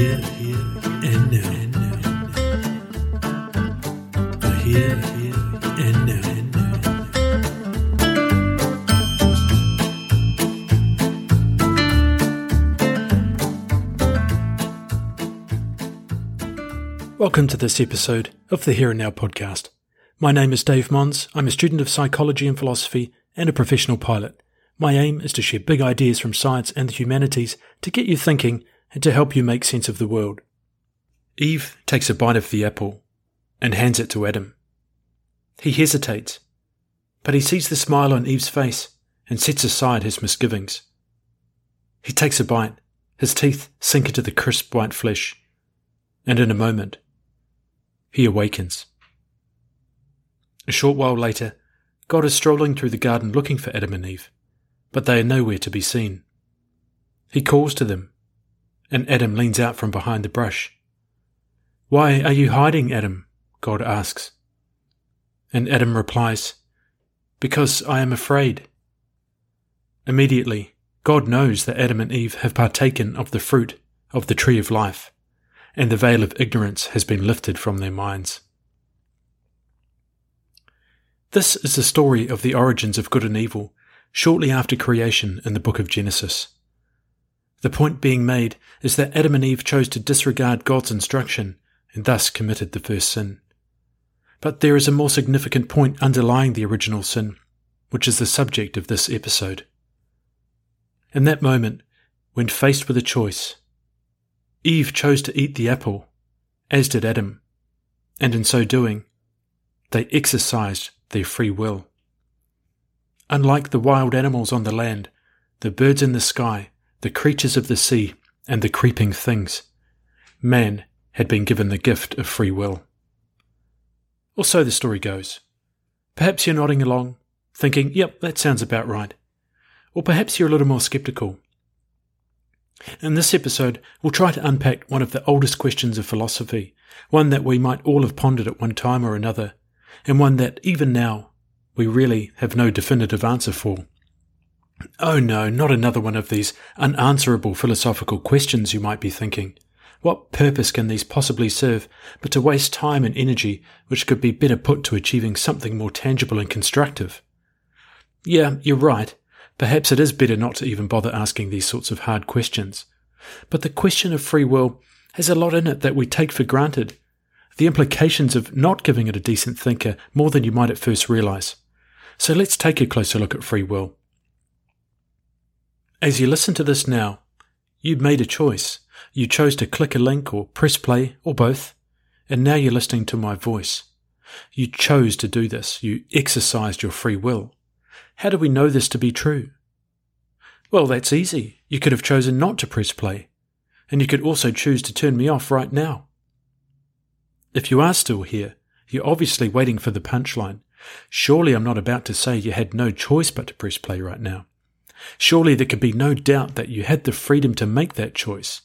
here, and now. Here, and now. Welcome to this episode of the Here and Now podcast. My name is Dave Mons. I'm a student of psychology and philosophy and a professional pilot. My aim is to share big ideas from science and the humanities to get you thinking and to help you make sense of the world. Eve takes a bite of the apple and hands it to Adam. He hesitates, but he sees the smile on Eve's face and sets aside his misgivings. He takes a bite, his teeth sink into the crisp white flesh, and in a moment, he awakens. A short while later, God is strolling through the garden looking for Adam and Eve, but they are nowhere to be seen. He calls to them, and Adam leans out from behind the brush. Why are you hiding, Adam? God asks. And Adam replies, Because I am afraid. Immediately, God knows that Adam and Eve have partaken of the fruit of the tree of life and the veil of ignorance has been lifted from their minds. This is the story of the origins of good and evil shortly after creation in the book of Genesis. The point being made is that Adam and Eve chose to disregard God's instruction and thus committed the first sin. But there is a more significant point underlying the original sin, which is the subject of this episode. In that moment, when faced with a choice, Eve chose to eat the apple, as did Adam, and in so doing, they exercised their free will. Unlike the wild animals on the land, the birds in the sky, the creatures of the sea, and the creeping things, man had been given the gift of free will. Or so the story goes. Perhaps you're nodding along, thinking, yep, that sounds about right. Or perhaps you're a little more skeptical in this episode, we'll try to unpack one of the oldest questions of philosophy, one that we might all have pondered at one time or another, and one that, even now, we really have no definitive answer for. Oh no, not another one of these unanswerable philosophical questions, you might be thinking. What purpose can these possibly serve but to waste time and energy which could be better put to achieving something more tangible and constructive? Yeah, you're right. Perhaps it is better not to even bother asking these sorts of hard questions. But the question of free will has a lot in it that we take for granted. The implications of not giving it a decent thinker more than you might at first realize. So let's take a closer look at free will. As you listen to this now, you've made a choice. You chose to click a link or press play or both, and now you're listening to my voice. You chose to do this. You exercised your free will. How do we know this to be true? Well, that's easy. You could have chosen not to press play, and you could also choose to turn me off right now. If you are still here, you're obviously waiting for the punchline. Surely I'm not about to say you had no choice but to press play right now. Surely there could be no doubt that you had the freedom to make that choice.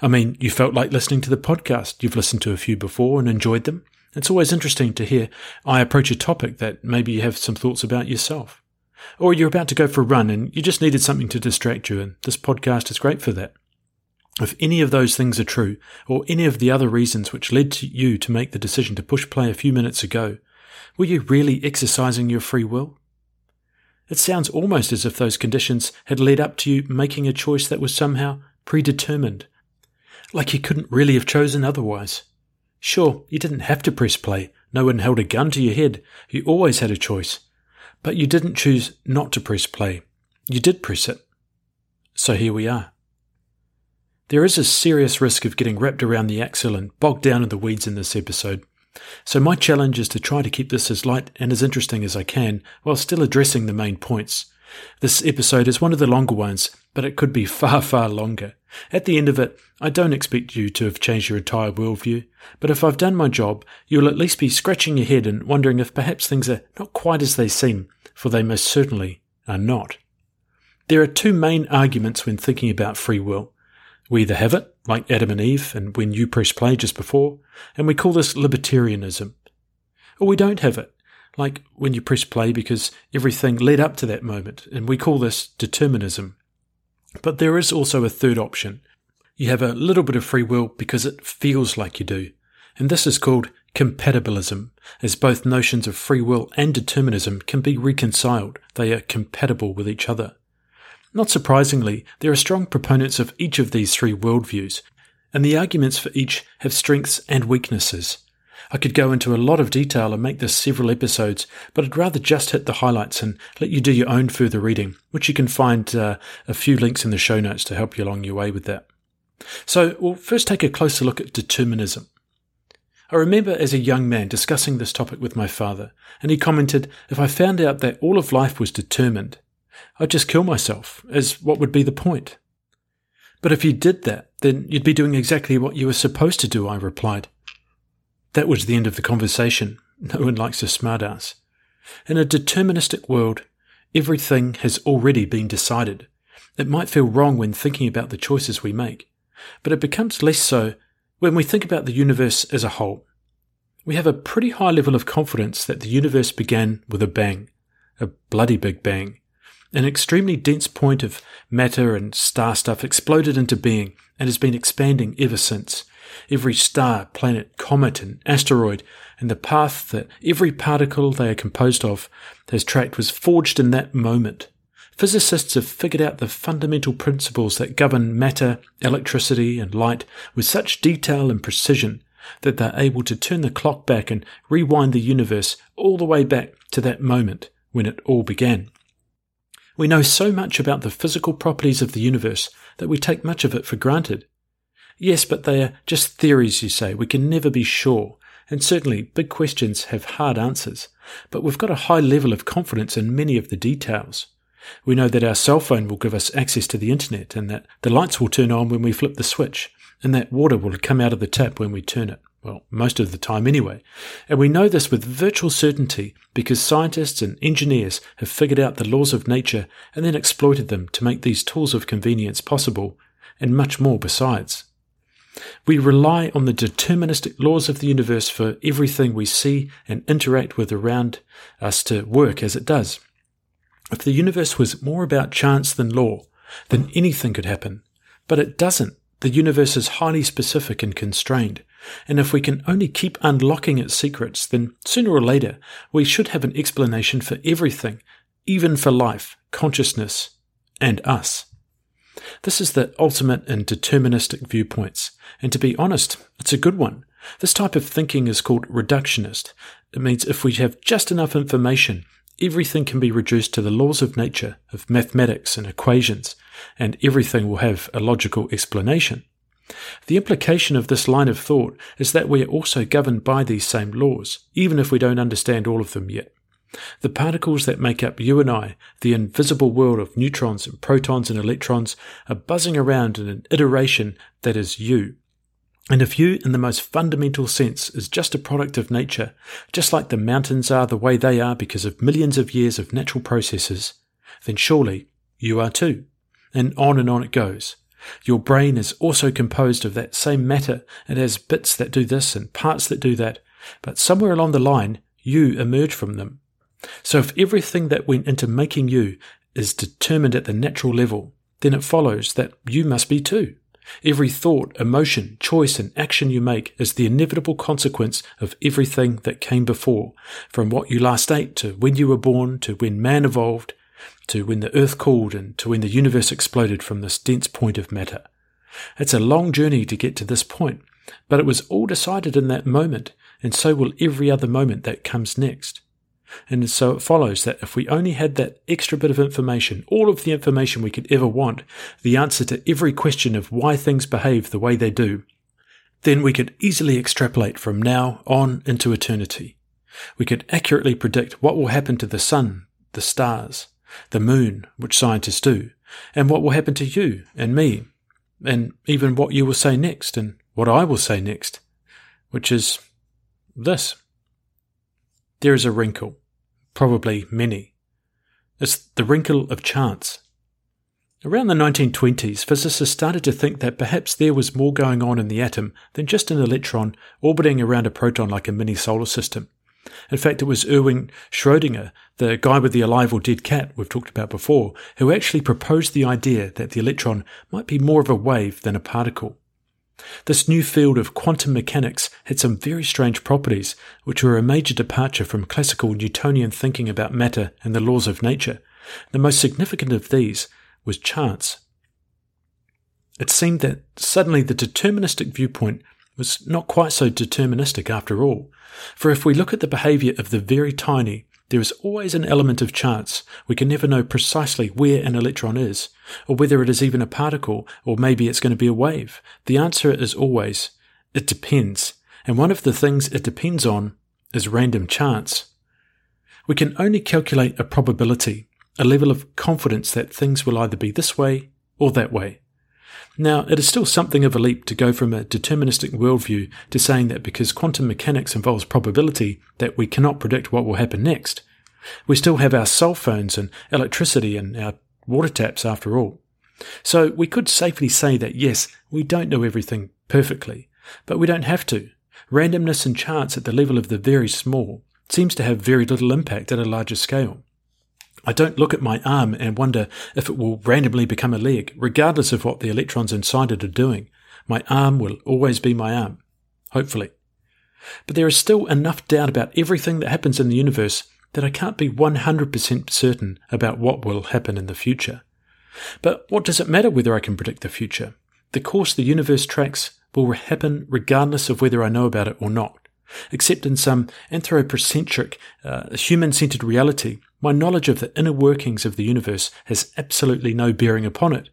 I mean, you felt like listening to the podcast. You've listened to a few before and enjoyed them. It's always interesting to hear I approach a topic that maybe you have some thoughts about yourself. Or you're about to go for a run and you just needed something to distract you, and this podcast is great for that. If any of those things are true, or any of the other reasons which led to you to make the decision to push play a few minutes ago, were you really exercising your free will? It sounds almost as if those conditions had led up to you making a choice that was somehow predetermined. Like you couldn't really have chosen otherwise. Sure, you didn't have to press play. No one held a gun to your head. You always had a choice. But you didn't choose not to press play. You did press it. So here we are. There is a serious risk of getting wrapped around the axle and bogged down in the weeds in this episode. So my challenge is to try to keep this as light and as interesting as I can while still addressing the main points. This episode is one of the longer ones, but it could be far, far longer. At the end of it, I don't expect you to have changed your entire worldview, but if I've done my job, you'll at least be scratching your head and wondering if perhaps things are not quite as they seem, for they most certainly are not. There are two main arguments when thinking about free will. We either have it, like Adam and Eve, and when you press play just before, and we call this libertarianism. Or we don't have it, like when you press play because everything led up to that moment, and we call this determinism. But there is also a third option. You have a little bit of free will because it feels like you do. And this is called compatibilism, as both notions of free will and determinism can be reconciled. They are compatible with each other. Not surprisingly, there are strong proponents of each of these three worldviews, and the arguments for each have strengths and weaknesses. I could go into a lot of detail and make this several episodes, but I'd rather just hit the highlights and let you do your own further reading, which you can find uh, a few links in the show notes to help you along your way with that. So we'll first take a closer look at determinism. I remember as a young man discussing this topic with my father, and he commented if I found out that all of life was determined, I'd just kill myself, as what would be the point? But if you did that, then you'd be doing exactly what you were supposed to do, I replied. That was the end of the conversation. No one likes a smartass. In a deterministic world, everything has already been decided. It might feel wrong when thinking about the choices we make, but it becomes less so when we think about the universe as a whole. We have a pretty high level of confidence that the universe began with a bang, a bloody big bang. An extremely dense point of matter and star stuff exploded into being and has been expanding ever since. Every star, planet, comet, and asteroid, and the path that every particle they are composed of has tracked was forged in that moment. Physicists have figured out the fundamental principles that govern matter, electricity, and light with such detail and precision that they're able to turn the clock back and rewind the universe all the way back to that moment when it all began. We know so much about the physical properties of the universe that we take much of it for granted. Yes, but they are just theories, you say. We can never be sure. And certainly, big questions have hard answers. But we've got a high level of confidence in many of the details. We know that our cell phone will give us access to the internet and that the lights will turn on when we flip the switch and that water will come out of the tap when we turn it. Well, most of the time anyway. And we know this with virtual certainty because scientists and engineers have figured out the laws of nature and then exploited them to make these tools of convenience possible and much more besides. We rely on the deterministic laws of the universe for everything we see and interact with around us to work as it does. If the universe was more about chance than law, then anything could happen. But it doesn't. The universe is highly specific and constrained. And if we can only keep unlocking its secrets, then sooner or later we should have an explanation for everything, even for life, consciousness, and us. This is the ultimate in deterministic viewpoints, and to be honest, it's a good one. This type of thinking is called reductionist. It means if we have just enough information, everything can be reduced to the laws of nature, of mathematics and equations, and everything will have a logical explanation. The implication of this line of thought is that we are also governed by these same laws, even if we don't understand all of them yet. The particles that make up you and I, the invisible world of neutrons and protons and electrons, are buzzing around in an iteration that is you. And if you, in the most fundamental sense, is just a product of nature, just like the mountains are the way they are because of millions of years of natural processes, then surely you are too. And on and on it goes. Your brain is also composed of that same matter. It has bits that do this and parts that do that. But somewhere along the line, you emerge from them. So if everything that went into making you is determined at the natural level, then it follows that you must be too. Every thought, emotion, choice, and action you make is the inevitable consequence of everything that came before, from what you last ate to when you were born to when man evolved to when the earth cooled and to when the universe exploded from this dense point of matter. It's a long journey to get to this point, but it was all decided in that moment, and so will every other moment that comes next. And so it follows that if we only had that extra bit of information, all of the information we could ever want, the answer to every question of why things behave the way they do, then we could easily extrapolate from now on into eternity. We could accurately predict what will happen to the sun, the stars, the moon, which scientists do, and what will happen to you and me, and even what you will say next and what I will say next, which is this. There is a wrinkle, probably many. It's the wrinkle of chance. Around the 1920s, physicists started to think that perhaps there was more going on in the atom than just an electron orbiting around a proton like a mini solar system. In fact, it was Erwin Schrödinger, the guy with the alive or dead cat we've talked about before, who actually proposed the idea that the electron might be more of a wave than a particle. This new field of quantum mechanics had some very strange properties, which were a major departure from classical Newtonian thinking about matter and the laws of nature. The most significant of these was chance. It seemed that suddenly the deterministic viewpoint was not quite so deterministic after all. For if we look at the behaviour of the very tiny, there is always an element of chance. We can never know precisely where an electron is, or whether it is even a particle, or maybe it's going to be a wave. The answer is always, it depends. And one of the things it depends on is random chance. We can only calculate a probability, a level of confidence that things will either be this way or that way. Now, it is still something of a leap to go from a deterministic worldview to saying that because quantum mechanics involves probability, that we cannot predict what will happen next. We still have our cell phones and electricity and our water taps after all. So we could safely say that yes, we don't know everything perfectly, but we don't have to. Randomness and chance at the level of the very small seems to have very little impact at a larger scale. I don't look at my arm and wonder if it will randomly become a leg, regardless of what the electrons inside it are doing. My arm will always be my arm. Hopefully. But there is still enough doubt about everything that happens in the universe that I can't be 100% certain about what will happen in the future. But what does it matter whether I can predict the future? The course the universe tracks will happen regardless of whether I know about it or not. Except in some anthropocentric, uh, human centered reality, my knowledge of the inner workings of the universe has absolutely no bearing upon it.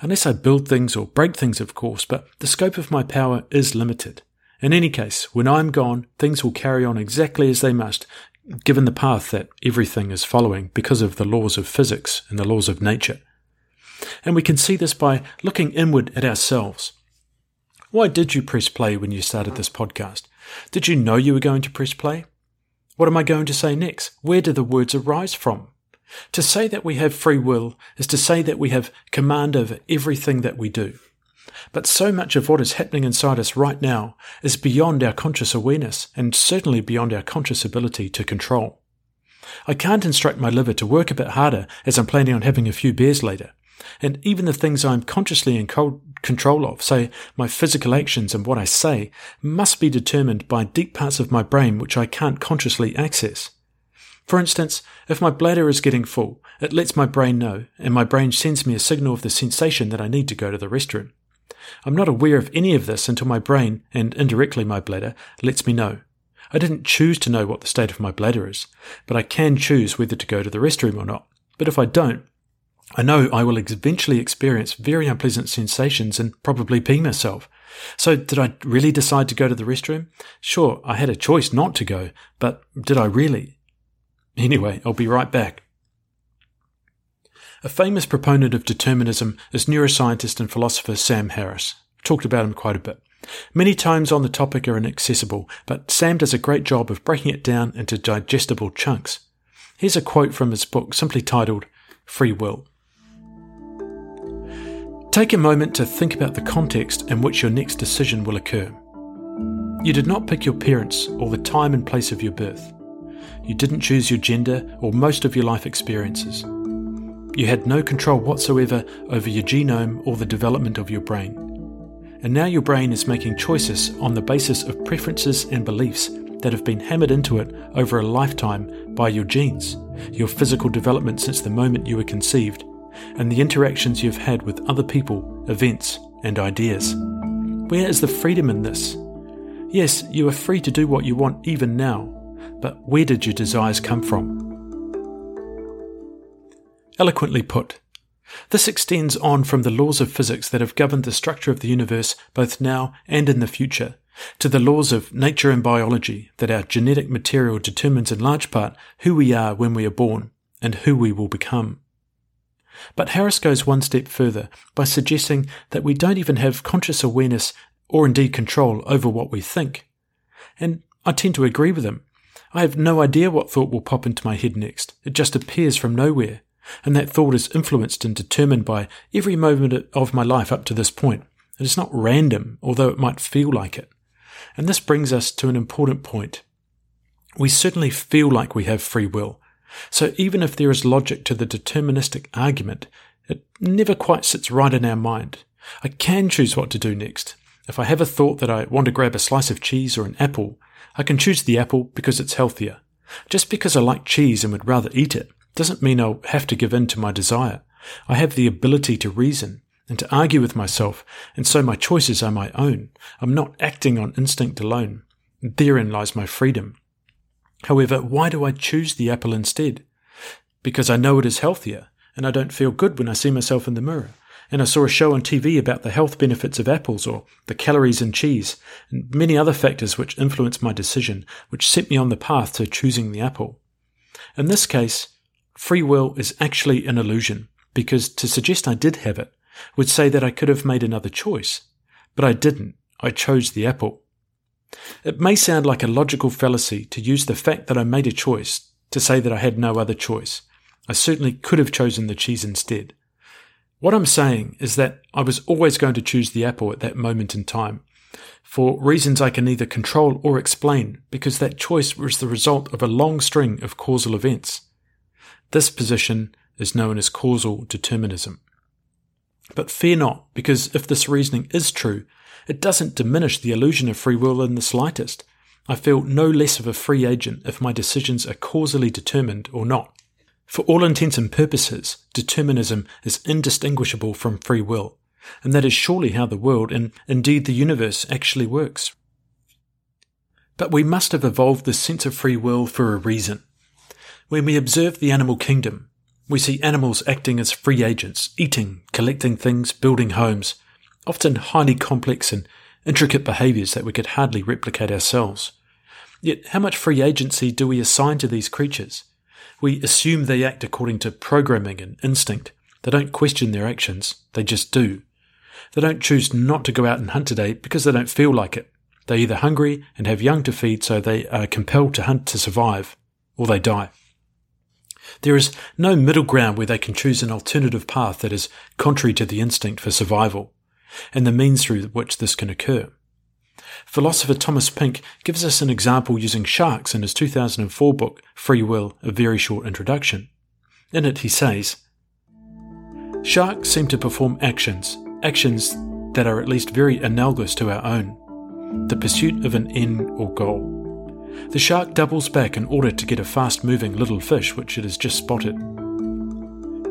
Unless I build things or break things, of course, but the scope of my power is limited. In any case, when I'm gone, things will carry on exactly as they must, given the path that everything is following because of the laws of physics and the laws of nature. And we can see this by looking inward at ourselves. Why did you press play when you started this podcast? Did you know you were going to press play? What am I going to say next? Where do the words arise from? To say that we have free will is to say that we have command over everything that we do. But so much of what is happening inside us right now is beyond our conscious awareness and certainly beyond our conscious ability to control. I can't instruct my liver to work a bit harder as I'm planning on having a few beers later. And even the things I'm consciously in control of, say my physical actions and what I say, must be determined by deep parts of my brain which I can't consciously access. For instance, if my bladder is getting full, it lets my brain know, and my brain sends me a signal of the sensation that I need to go to the restroom. I'm not aware of any of this until my brain, and indirectly my bladder, lets me know. I didn't choose to know what the state of my bladder is, but I can choose whether to go to the restroom or not. But if I don't, I know I will eventually experience very unpleasant sensations and probably pee myself. So, did I really decide to go to the restroom? Sure, I had a choice not to go, but did I really? Anyway, I'll be right back. A famous proponent of determinism is neuroscientist and philosopher Sam Harris. Talked about him quite a bit. Many tomes on the topic are inaccessible, but Sam does a great job of breaking it down into digestible chunks. Here's a quote from his book simply titled Free Will. Take a moment to think about the context in which your next decision will occur. You did not pick your parents or the time and place of your birth. You didn't choose your gender or most of your life experiences. You had no control whatsoever over your genome or the development of your brain. And now your brain is making choices on the basis of preferences and beliefs that have been hammered into it over a lifetime by your genes, your physical development since the moment you were conceived, and the interactions you've had with other people, events, and ideas. Where is the freedom in this? Yes, you are free to do what you want even now, but where did your desires come from? Eloquently put, this extends on from the laws of physics that have governed the structure of the universe both now and in the future, to the laws of nature and biology that our genetic material determines in large part who we are when we are born and who we will become. But Harris goes one step further by suggesting that we don't even have conscious awareness or indeed control over what we think. And I tend to agree with him. I have no idea what thought will pop into my head next. It just appears from nowhere. And that thought is influenced and determined by every moment of my life up to this point. It is not random, although it might feel like it. And this brings us to an important point. We certainly feel like we have free will. So even if there is logic to the deterministic argument, it never quite sits right in our mind. I can choose what to do next. If I have a thought that I want to grab a slice of cheese or an apple, I can choose the apple because it's healthier. Just because I like cheese and would rather eat it doesn't mean I'll have to give in to my desire. I have the ability to reason and to argue with myself, and so my choices are my own. I'm not acting on instinct alone. Therein lies my freedom. However, why do I choose the apple instead? Because I know it is healthier, and I don't feel good when I see myself in the mirror. And I saw a show on TV about the health benefits of apples or the calories in cheese, and many other factors which influenced my decision, which set me on the path to choosing the apple. In this case, free will is actually an illusion, because to suggest I did have it would say that I could have made another choice. But I didn't. I chose the apple. It may sound like a logical fallacy to use the fact that I made a choice to say that I had no other choice. I certainly could have chosen the cheese instead. What I'm saying is that I was always going to choose the apple at that moment in time, for reasons I can neither control or explain, because that choice was the result of a long string of causal events. This position is known as causal determinism. But fear not, because if this reasoning is true, it doesn't diminish the illusion of free will in the slightest. I feel no less of a free agent if my decisions are causally determined or not. For all intents and purposes, determinism is indistinguishable from free will, and that is surely how the world, and indeed the universe, actually works. But we must have evolved this sense of free will for a reason. When we observe the animal kingdom, we see animals acting as free agents, eating, collecting things, building homes, often highly complex and intricate behaviours that we could hardly replicate ourselves. Yet, how much free agency do we assign to these creatures? We assume they act according to programming and instinct. They don't question their actions, they just do. They don't choose not to go out and hunt today because they don't feel like it. They're either hungry and have young to feed, so they are compelled to hunt to survive, or they die. There is no middle ground where they can choose an alternative path that is contrary to the instinct for survival, and the means through which this can occur. Philosopher Thomas Pink gives us an example using sharks in his 2004 book, Free Will A Very Short Introduction. In it, he says Sharks seem to perform actions, actions that are at least very analogous to our own the pursuit of an end or goal. The shark doubles back in order to get a fast moving little fish which it has just spotted.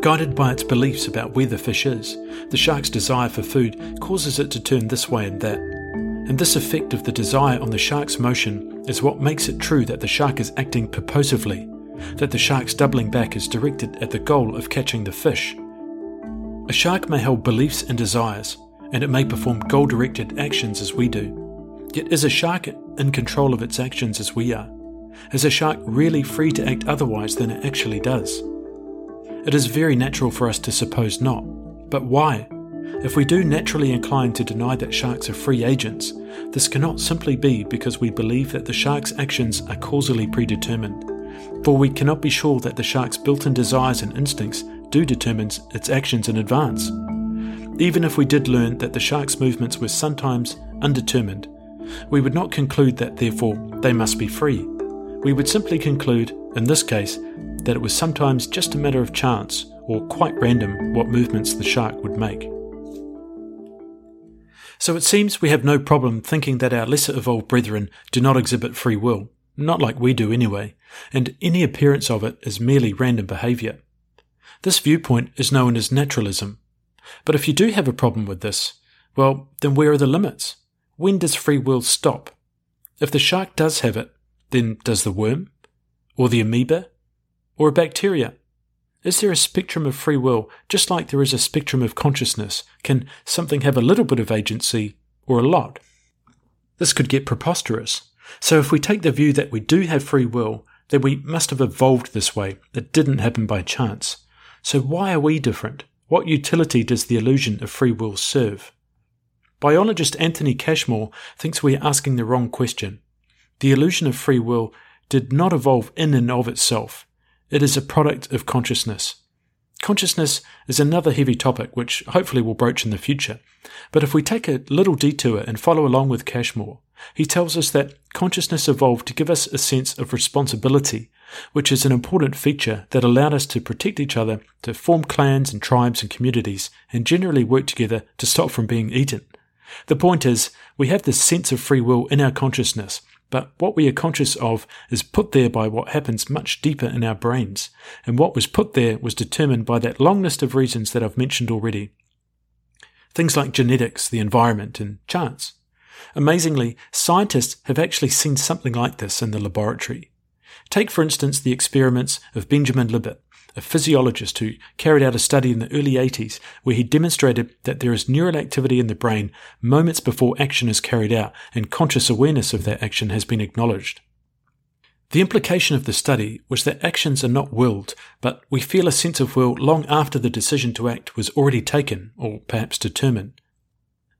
Guided by its beliefs about where the fish is, the shark's desire for food causes it to turn this way and that. And this effect of the desire on the shark's motion is what makes it true that the shark is acting purposively, that the shark's doubling back is directed at the goal of catching the fish. A shark may hold beliefs and desires, and it may perform goal directed actions as we do. Yet is a shark in control of its actions as we are? Is a shark really free to act otherwise than it actually does? It is very natural for us to suppose not. But why? If we do naturally incline to deny that sharks are free agents, this cannot simply be because we believe that the shark's actions are causally predetermined. For we cannot be sure that the shark's built in desires and instincts do determine its actions in advance. Even if we did learn that the shark's movements were sometimes undetermined, we would not conclude that therefore they must be free. We would simply conclude, in this case, that it was sometimes just a matter of chance or quite random what movements the shark would make. So it seems we have no problem thinking that our lesser evolved brethren do not exhibit free will, not like we do anyway, and any appearance of it is merely random behaviour. This viewpoint is known as naturalism. But if you do have a problem with this, well, then where are the limits? When does free will stop? If the shark does have it, then does the worm? Or the amoeba? Or a bacteria? Is there a spectrum of free will, just like there is a spectrum of consciousness? Can something have a little bit of agency or a lot? This could get preposterous. So if we take the view that we do have free will, then we must have evolved this way. It didn't happen by chance. So why are we different? What utility does the illusion of free will serve? Biologist Anthony Cashmore thinks we are asking the wrong question. The illusion of free will did not evolve in and of itself. It is a product of consciousness. Consciousness is another heavy topic which hopefully we'll broach in the future. But if we take a little detour and follow along with Cashmore, He tells us that consciousness evolved to give us a sense of responsibility, which is an important feature that allowed us to protect each other, to form clans and tribes and communities, and generally work together to stop from being eaten. The point is, we have this sense of free will in our consciousness, but what we are conscious of is put there by what happens much deeper in our brains, and what was put there was determined by that long list of reasons that I've mentioned already. Things like genetics, the environment, and chance. Amazingly, scientists have actually seen something like this in the laboratory. Take, for instance, the experiments of Benjamin Libet, a physiologist who carried out a study in the early 80s where he demonstrated that there is neural activity in the brain moments before action is carried out and conscious awareness of that action has been acknowledged. The implication of the study was that actions are not willed, but we feel a sense of will long after the decision to act was already taken or perhaps determined.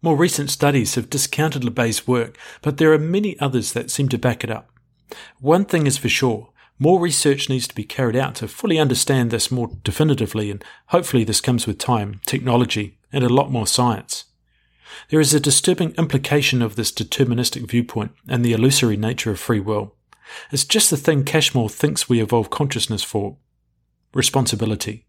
More recent studies have discounted Libet's work, but there are many others that seem to back it up. One thing is for sure, more research needs to be carried out to fully understand this more definitively, and hopefully this comes with time, technology, and a lot more science. There is a disturbing implication of this deterministic viewpoint and the illusory nature of free will. It's just the thing Cashmore thinks we evolve consciousness for responsibility.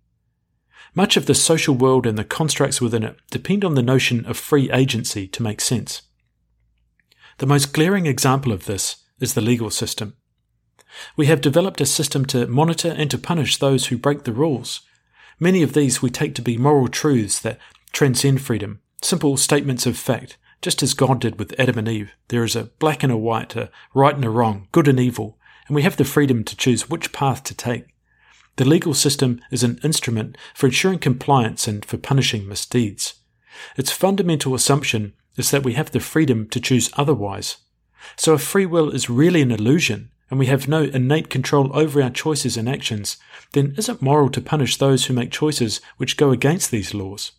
Much of the social world and the constructs within it depend on the notion of free agency to make sense. The most glaring example of this is the legal system. We have developed a system to monitor and to punish those who break the rules. Many of these we take to be moral truths that transcend freedom, simple statements of fact, just as God did with Adam and Eve. There is a black and a white, a right and a wrong, good and evil, and we have the freedom to choose which path to take. The legal system is an instrument for ensuring compliance and for punishing misdeeds. Its fundamental assumption is that we have the freedom to choose otherwise. So if free will is really an illusion, and we have no innate control over our choices and actions, then is it moral to punish those who make choices which go against these laws?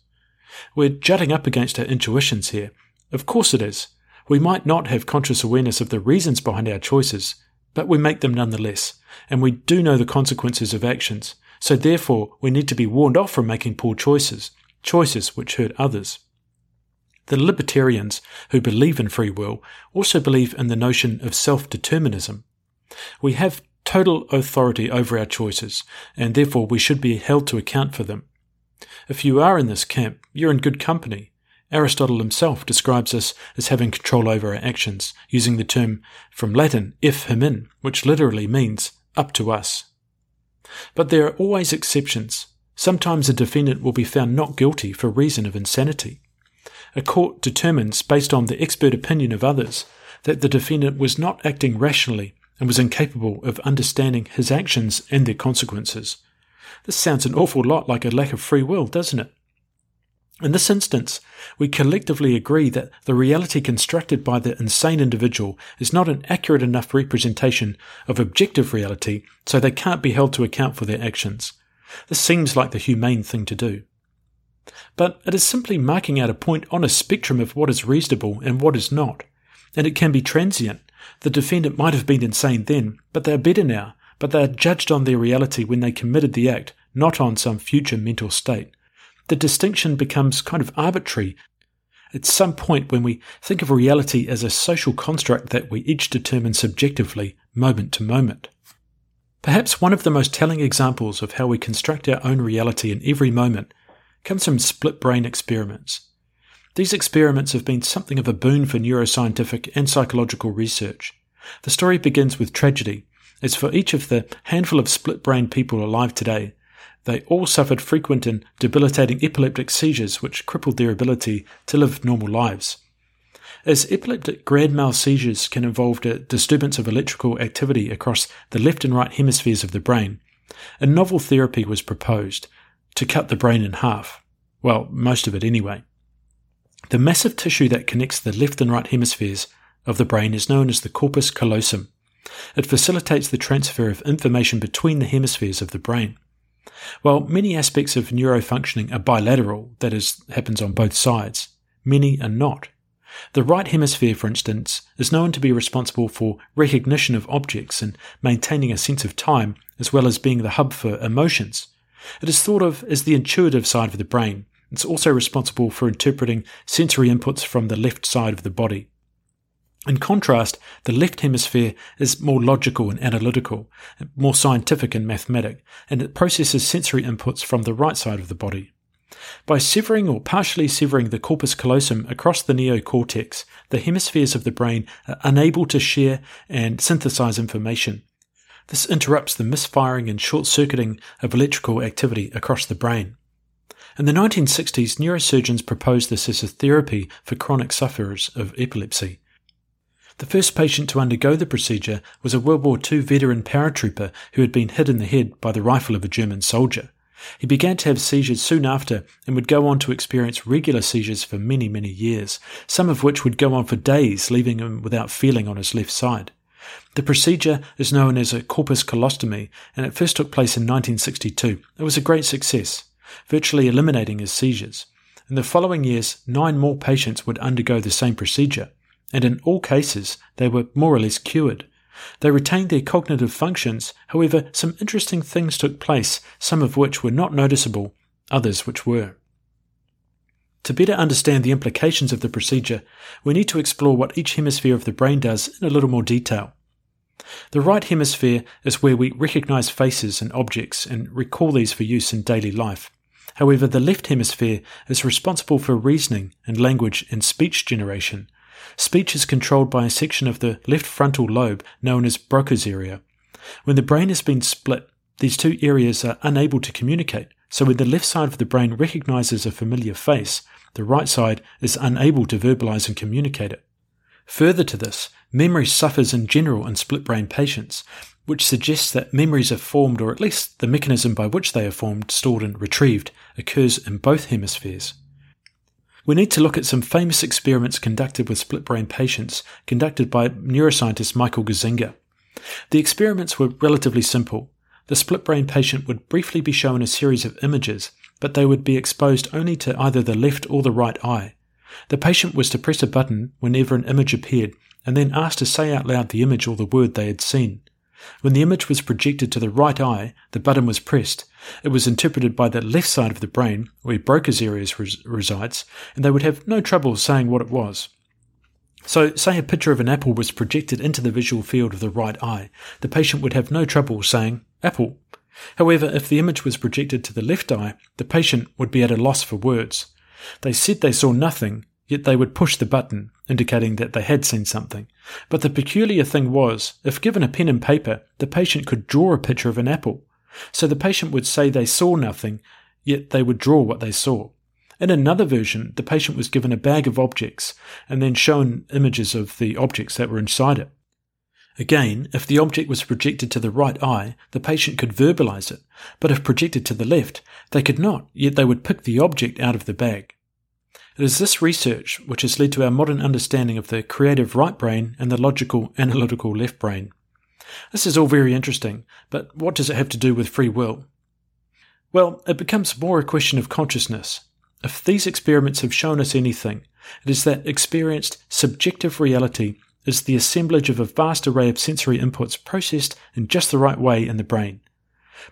We're jutting up against our intuitions here. Of course it is. We might not have conscious awareness of the reasons behind our choices, but we make them nonetheless, and we do know the consequences of actions, so therefore we need to be warned off from making poor choices, choices which hurt others. The libertarians who believe in free will also believe in the notion of self-determinism. We have total authority over our choices, and therefore we should be held to account for them. If you are in this camp, you're in good company. Aristotle himself describes us as having control over our actions, using the term from Latin eph' hemin, which literally means up to us. But there are always exceptions. Sometimes a defendant will be found not guilty for reason of insanity. A court determines, based on the expert opinion of others, that the defendant was not acting rationally and was incapable of understanding his actions and their consequences. This sounds an awful lot like a lack of free will, doesn't it? In this instance, we collectively agree that the reality constructed by the insane individual is not an accurate enough representation of objective reality, so they can't be held to account for their actions. This seems like the humane thing to do. But it is simply marking out a point on a spectrum of what is reasonable and what is not, and it can be transient. The defendant might have been insane then, but they are better now, but they are judged on their reality when they committed the act, not on some future mental state the distinction becomes kind of arbitrary. At some point, when we think of reality as a social construct that we each determine subjectively, moment to moment. Perhaps one of the most telling examples of how we construct our own reality in every moment comes from split brain experiments. These experiments have been something of a boon for neuroscientific and psychological research. The story begins with tragedy, as for each of the handful of split brain people alive today, they all suffered frequent and debilitating epileptic seizures which crippled their ability to live normal lives. As epileptic grand mal seizures can involve a disturbance of electrical activity across the left and right hemispheres of the brain, a novel therapy was proposed to cut the brain in half. Well, most of it anyway. The massive tissue that connects the left and right hemispheres of the brain is known as the corpus callosum. It facilitates the transfer of information between the hemispheres of the brain. While many aspects of neurofunctioning are bilateral, that is, happens on both sides, many are not. The right hemisphere, for instance, is known to be responsible for recognition of objects and maintaining a sense of time, as well as being the hub for emotions. It is thought of as the intuitive side of the brain. It's also responsible for interpreting sensory inputs from the left side of the body. In contrast, the left hemisphere is more logical and analytical, more scientific and mathematic, and it processes sensory inputs from the right side of the body. By severing or partially severing the corpus callosum across the neocortex, the hemispheres of the brain are unable to share and synthesize information. This interrupts the misfiring and short circuiting of electrical activity across the brain. In the 1960s, neurosurgeons proposed this as a therapy for chronic sufferers of epilepsy. The first patient to undergo the procedure was a World War II veteran paratrooper who had been hit in the head by the rifle of a German soldier. He began to have seizures soon after and would go on to experience regular seizures for many, many years, some of which would go on for days, leaving him without feeling on his left side. The procedure is known as a corpus callosotomy, and it first took place in 1962. It was a great success, virtually eliminating his seizures. In the following years, nine more patients would undergo the same procedure and in all cases they were more or less cured. They retained their cognitive functions, however, some interesting things took place, some of which were not noticeable, others which were. To better understand the implications of the procedure, we need to explore what each hemisphere of the brain does in a little more detail. The right hemisphere is where we recognize faces and objects and recall these for use in daily life. However, the left hemisphere is responsible for reasoning and language and speech generation, Speech is controlled by a section of the left frontal lobe known as Broca's area. When the brain has been split, these two areas are unable to communicate, so when the left side of the brain recognizes a familiar face, the right side is unable to verbalize and communicate it. Further to this, memory suffers in general in split brain patients, which suggests that memories are formed, or at least the mechanism by which they are formed, stored, and retrieved occurs in both hemispheres we need to look at some famous experiments conducted with split brain patients, conducted by neuroscientist Michael Gazzaniga. The experiments were relatively simple. The split brain patient would briefly be shown a series of images, but they would be exposed only to either the left or the right eye. The patient was to press a button whenever an image appeared, and then asked to say out loud the image or the word they had seen. When the image was projected to the right eye, the button was pressed. It was interpreted by the left side of the brain, where Broca's area res- resides, and they would have no trouble saying what it was. So, say a picture of an apple was projected into the visual field of the right eye, the patient would have no trouble saying apple. However, if the image was projected to the left eye, the patient would be at a loss for words. They said they saw nothing, Yet they would push the button, indicating that they had seen something. But the peculiar thing was, if given a pen and paper, the patient could draw a picture of an apple. So the patient would say they saw nothing, yet they would draw what they saw. In another version, the patient was given a bag of objects and then shown images of the objects that were inside it. Again, if the object was projected to the right eye, the patient could verbalize it, but if projected to the left, they could not, yet they would pick the object out of the bag. It is this research which has led to our modern understanding of the creative right brain and the logical analytical left brain. This is all very interesting, but what does it have to do with free will? Well, it becomes more a question of consciousness. If these experiments have shown us anything, it is that experienced subjective reality is the assemblage of a vast array of sensory inputs processed in just the right way in the brain.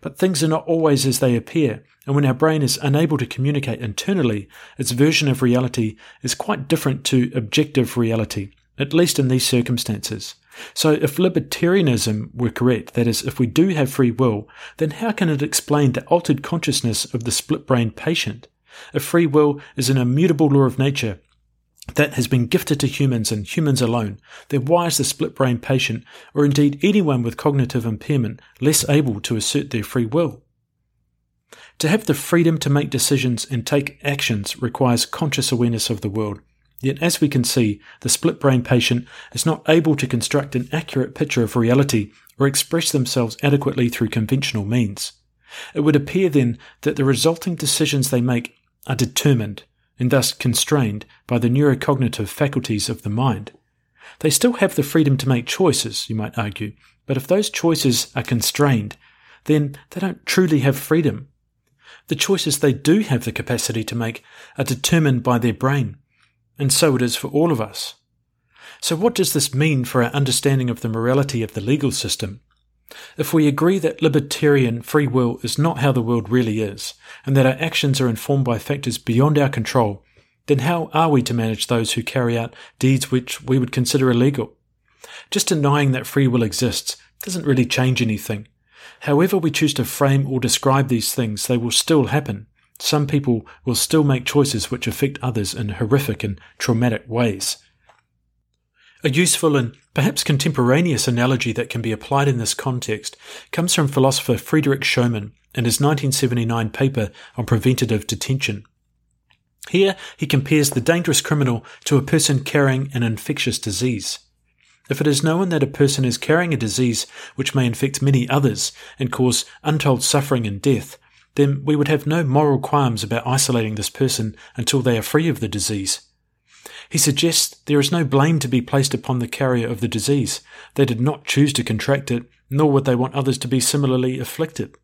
But things are not always as they appear, and when our brain is unable to communicate internally, its version of reality is quite different to objective reality, at least in these circumstances. So if libertarianism were correct, that is, if we do have free will, then how can it explain the altered consciousness of the split brain patient? If free will is an immutable law of nature that has been gifted to humans and humans alone, then why is the split brain patient, or indeed anyone with cognitive impairment, less able to assert their free will? To have the freedom to make decisions and take actions requires conscious awareness of the world. Yet, as we can see, the split brain patient is not able to construct an accurate picture of reality or express themselves adequately through conventional means. It would appear then that the resulting decisions they make are determined and thus constrained by the neurocognitive faculties of the mind. They still have the freedom to make choices, you might argue, but if those choices are constrained, then they don't truly have freedom. The choices they do have the capacity to make are determined by their brain, and so it is for all of us. So, what does this mean for our understanding of the morality of the legal system? If we agree that libertarian free will is not how the world really is, and that our actions are informed by factors beyond our control, then how are we to manage those who carry out deeds which we would consider illegal? Just denying that free will exists doesn't really change anything. However we choose to frame or describe these things, they will still happen. Some people will still make choices which affect others in horrific and traumatic ways. A useful and perhaps contemporaneous analogy that can be applied in this context comes from philosopher Friedrich Schoeman in his 1979 paper on preventative detention. Here, he compares the dangerous criminal to a person carrying an infectious disease. If it is known that a person is carrying a disease which may infect many others and cause untold suffering and death, then we would have no moral qualms about isolating this person until they are free of the disease. He suggests there is no blame to be placed upon the carrier of the disease. They did not choose to contract it, nor would they want others to be similarly afflicted.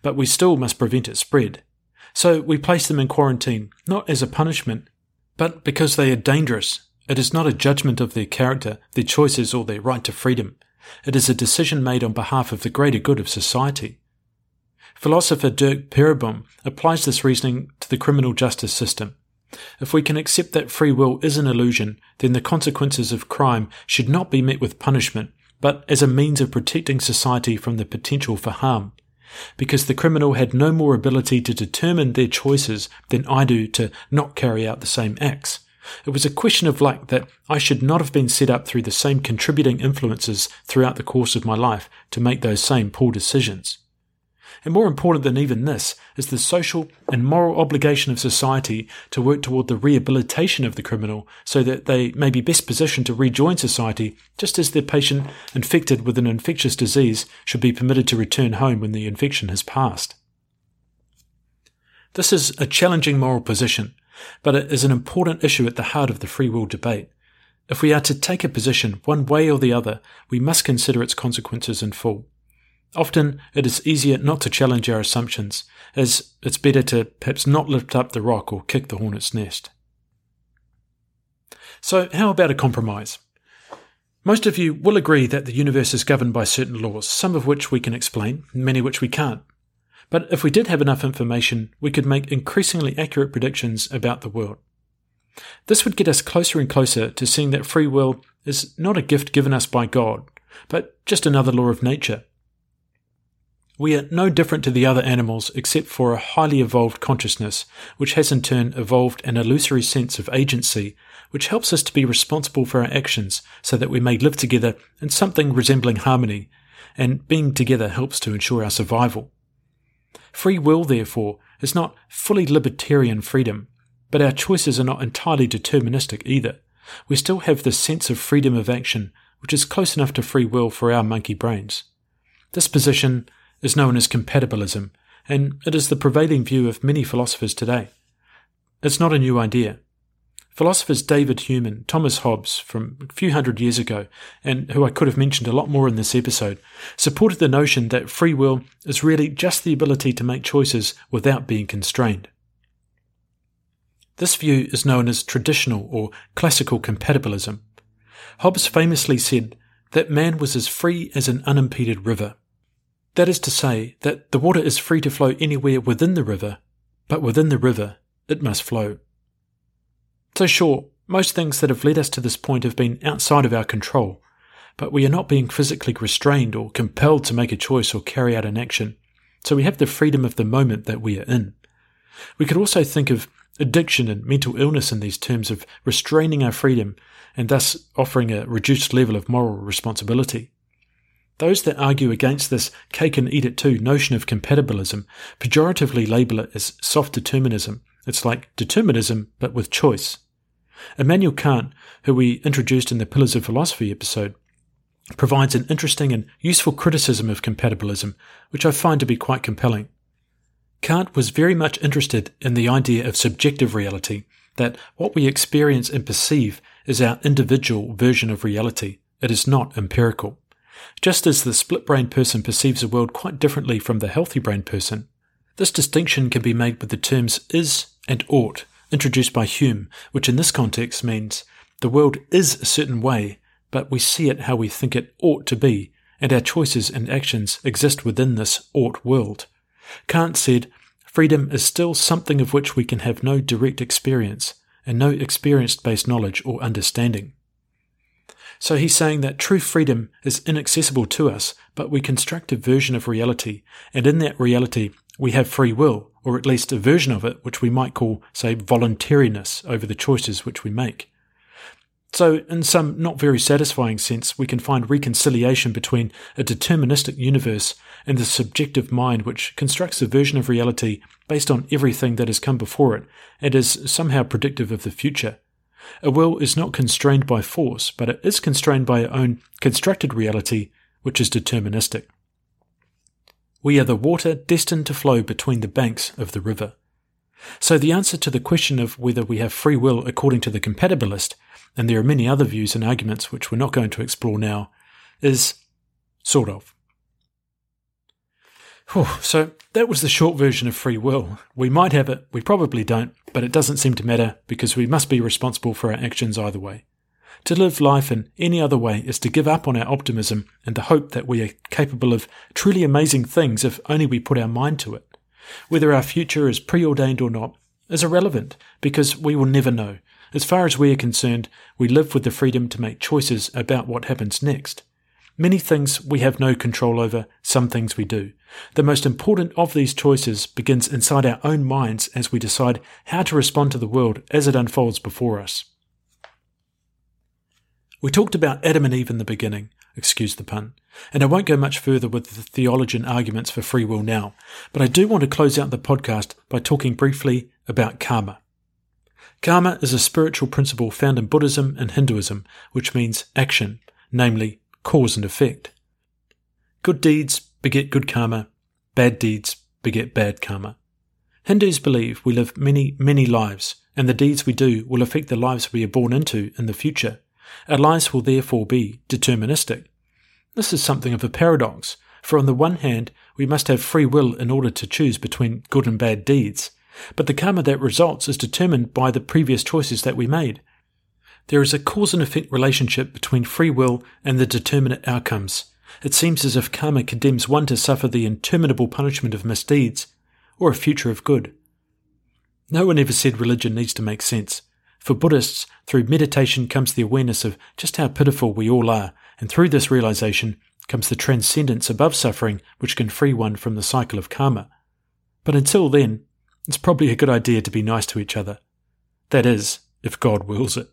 But we still must prevent its spread. So we place them in quarantine, not as a punishment, but because they are dangerous it is not a judgment of their character, their choices, or their right to freedom. It is a decision made on behalf of the greater good of society. Philosopher Derk Pereboom applies this reasoning to the criminal justice system. If we can accept that free will is an illusion, then the consequences of crime should not be met with punishment, but as a means of protecting society from the potential for harm. Because the criminal had no more ability to determine their choices than I do to not carry out the same acts. It was a question of luck that I should not have been set up through the same contributing influences throughout the course of my life to make those same poor decisions. And more important than even this is the social and moral obligation of society to work toward the rehabilitation of the criminal so that they may be best positioned to rejoin society, just as the patient infected with an infectious disease should be permitted to return home when the infection has passed. This is a challenging moral position, but it is an important issue at the heart of the free will debate. If we are to take a position one way or the other, we must consider its consequences in full. Often it is easier not to challenge our assumptions, as it's better to perhaps not lift up the rock or kick the hornet's nest. So, how about a compromise? Most of you will agree that the universe is governed by certain laws, some of which we can explain, many which we can't. But if we did have enough information, we could make increasingly accurate predictions about the world. This would get us closer and closer to seeing that free will is not a gift given us by God, but just another law of nature. We are no different to the other animals except for a highly evolved consciousness, which has in turn evolved an illusory sense of agency, which helps us to be responsible for our actions so that we may live together in something resembling harmony, and being together helps to ensure our survival. Free will, therefore, is not fully libertarian freedom, but our choices are not entirely deterministic either. We still have this sense of freedom of action, which is close enough to free will for our monkey brains. This position is known as compatibilism, and it is the prevailing view of many philosophers today. It's not a new idea. Philosophers David Hume and Thomas Hobbes from a few hundred years ago, and who I could have mentioned a lot more in this episode, supported the notion that free will is really just the ability to make choices without being constrained. This view is known as traditional or classical compatibilism. Hobbes famously said that man was as free as an unimpeded river. That is to say, that the water is free to flow anywhere within the river, but within the river it must flow. So, sure, most things that have led us to this point have been outside of our control, but we are not being physically restrained or compelled to make a choice or carry out an action, so we have the freedom of the moment that we are in. We could also think of addiction and mental illness in these terms of restraining our freedom and thus offering a reduced level of moral responsibility. Those that argue against this cake and eat it too notion of compatibilism pejoratively label it as soft determinism. It's like determinism, but with choice. Immanuel Kant, who we introduced in the Pillars of Philosophy episode, provides an interesting and useful criticism of compatibilism, which I find to be quite compelling. Kant was very much interested in the idea of subjective reality, that what we experience and perceive is our individual version of reality. It is not empirical. Just as the split brain person perceives the world quite differently from the healthy brain person, this distinction can be made with the terms is and ought introduced by Hume, which in this context means the world is a certain way, but we see it how we think it ought to be, and our choices and actions exist within this ought world. Kant said, freedom is still something of which we can have no direct experience, and no experience based knowledge or understanding. So he's saying that true freedom is inaccessible to us, but we construct a version of reality, and in that reality, we have free will, or at least a version of it, which we might call, say, voluntariness over the choices which we make. So, in some not very satisfying sense, we can find reconciliation between a deterministic universe and the subjective mind which constructs a version of reality based on everything that has come before it and is somehow predictive of the future. A will is not constrained by force, but it is constrained by our own constructed reality, which is deterministic. We are the water destined to flow between the banks of the river. So the answer to the question of whether we have free will according to the compatibilist and there are many other views and arguments which we're not going to explore now, is sort of. So that was the short version of free will. We might have it, we probably don't, but it doesn't seem to matter because we must be responsible for our actions either way. To live life in any other way is to give up on our optimism and the hope that we are capable of truly amazing things if only we put our mind to it. Whether our future is preordained or not is irrelevant because we will never know, as far as we are concerned, we live with the freedom to make choices about what happens next. Many things we have no control over, some things we do. The most important of these choices begins inside our own minds as we decide how to respond to the world as it unfolds before us. We talked about Adam and Eve in the beginning, excuse the pun, and I won't go much further with the theologian arguments for free will now, but I do want to close out the podcast by talking briefly about karma. Karma is a spiritual principle found in Buddhism and Hinduism, which means action, namely cause and effect. Good deeds beget good karma, bad deeds beget bad karma. Hindus believe we live many, many lives, and the deeds we do will affect the lives we are born into in the future. Our lives will therefore be deterministic. This is something of a paradox, for on the one hand, we must have free will in order to choose between good and bad deeds, but the karma that results is determined by the previous choices that we made. There is a cause and effect relationship between free will and the determinate outcomes. It seems as if karma condemns one to suffer the interminable punishment of misdeeds, or a future of good. No one ever said religion needs to make sense. For Buddhists, through meditation comes the awareness of just how pitiful we all are, and through this realization comes the transcendence above suffering which can free one from the cycle of karma. But until then, it's probably a good idea to be nice to each other. That is, if God wills it.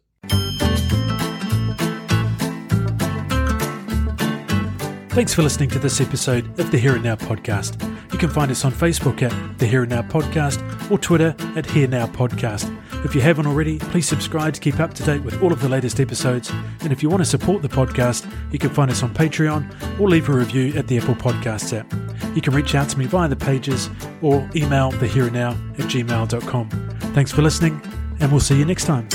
Thanks for listening to this episode of the Here and Now podcast. You can find us on Facebook at the Here and Now podcast or Twitter at Here Now podcast. If you haven't already, please subscribe to keep up to date with all of the latest episodes. And if you want to support the podcast, you can find us on Patreon or leave a review at the Apple Podcasts app. You can reach out to me via the pages or email thehereandnow at gmail.com. Thanks for listening, and we'll see you next time.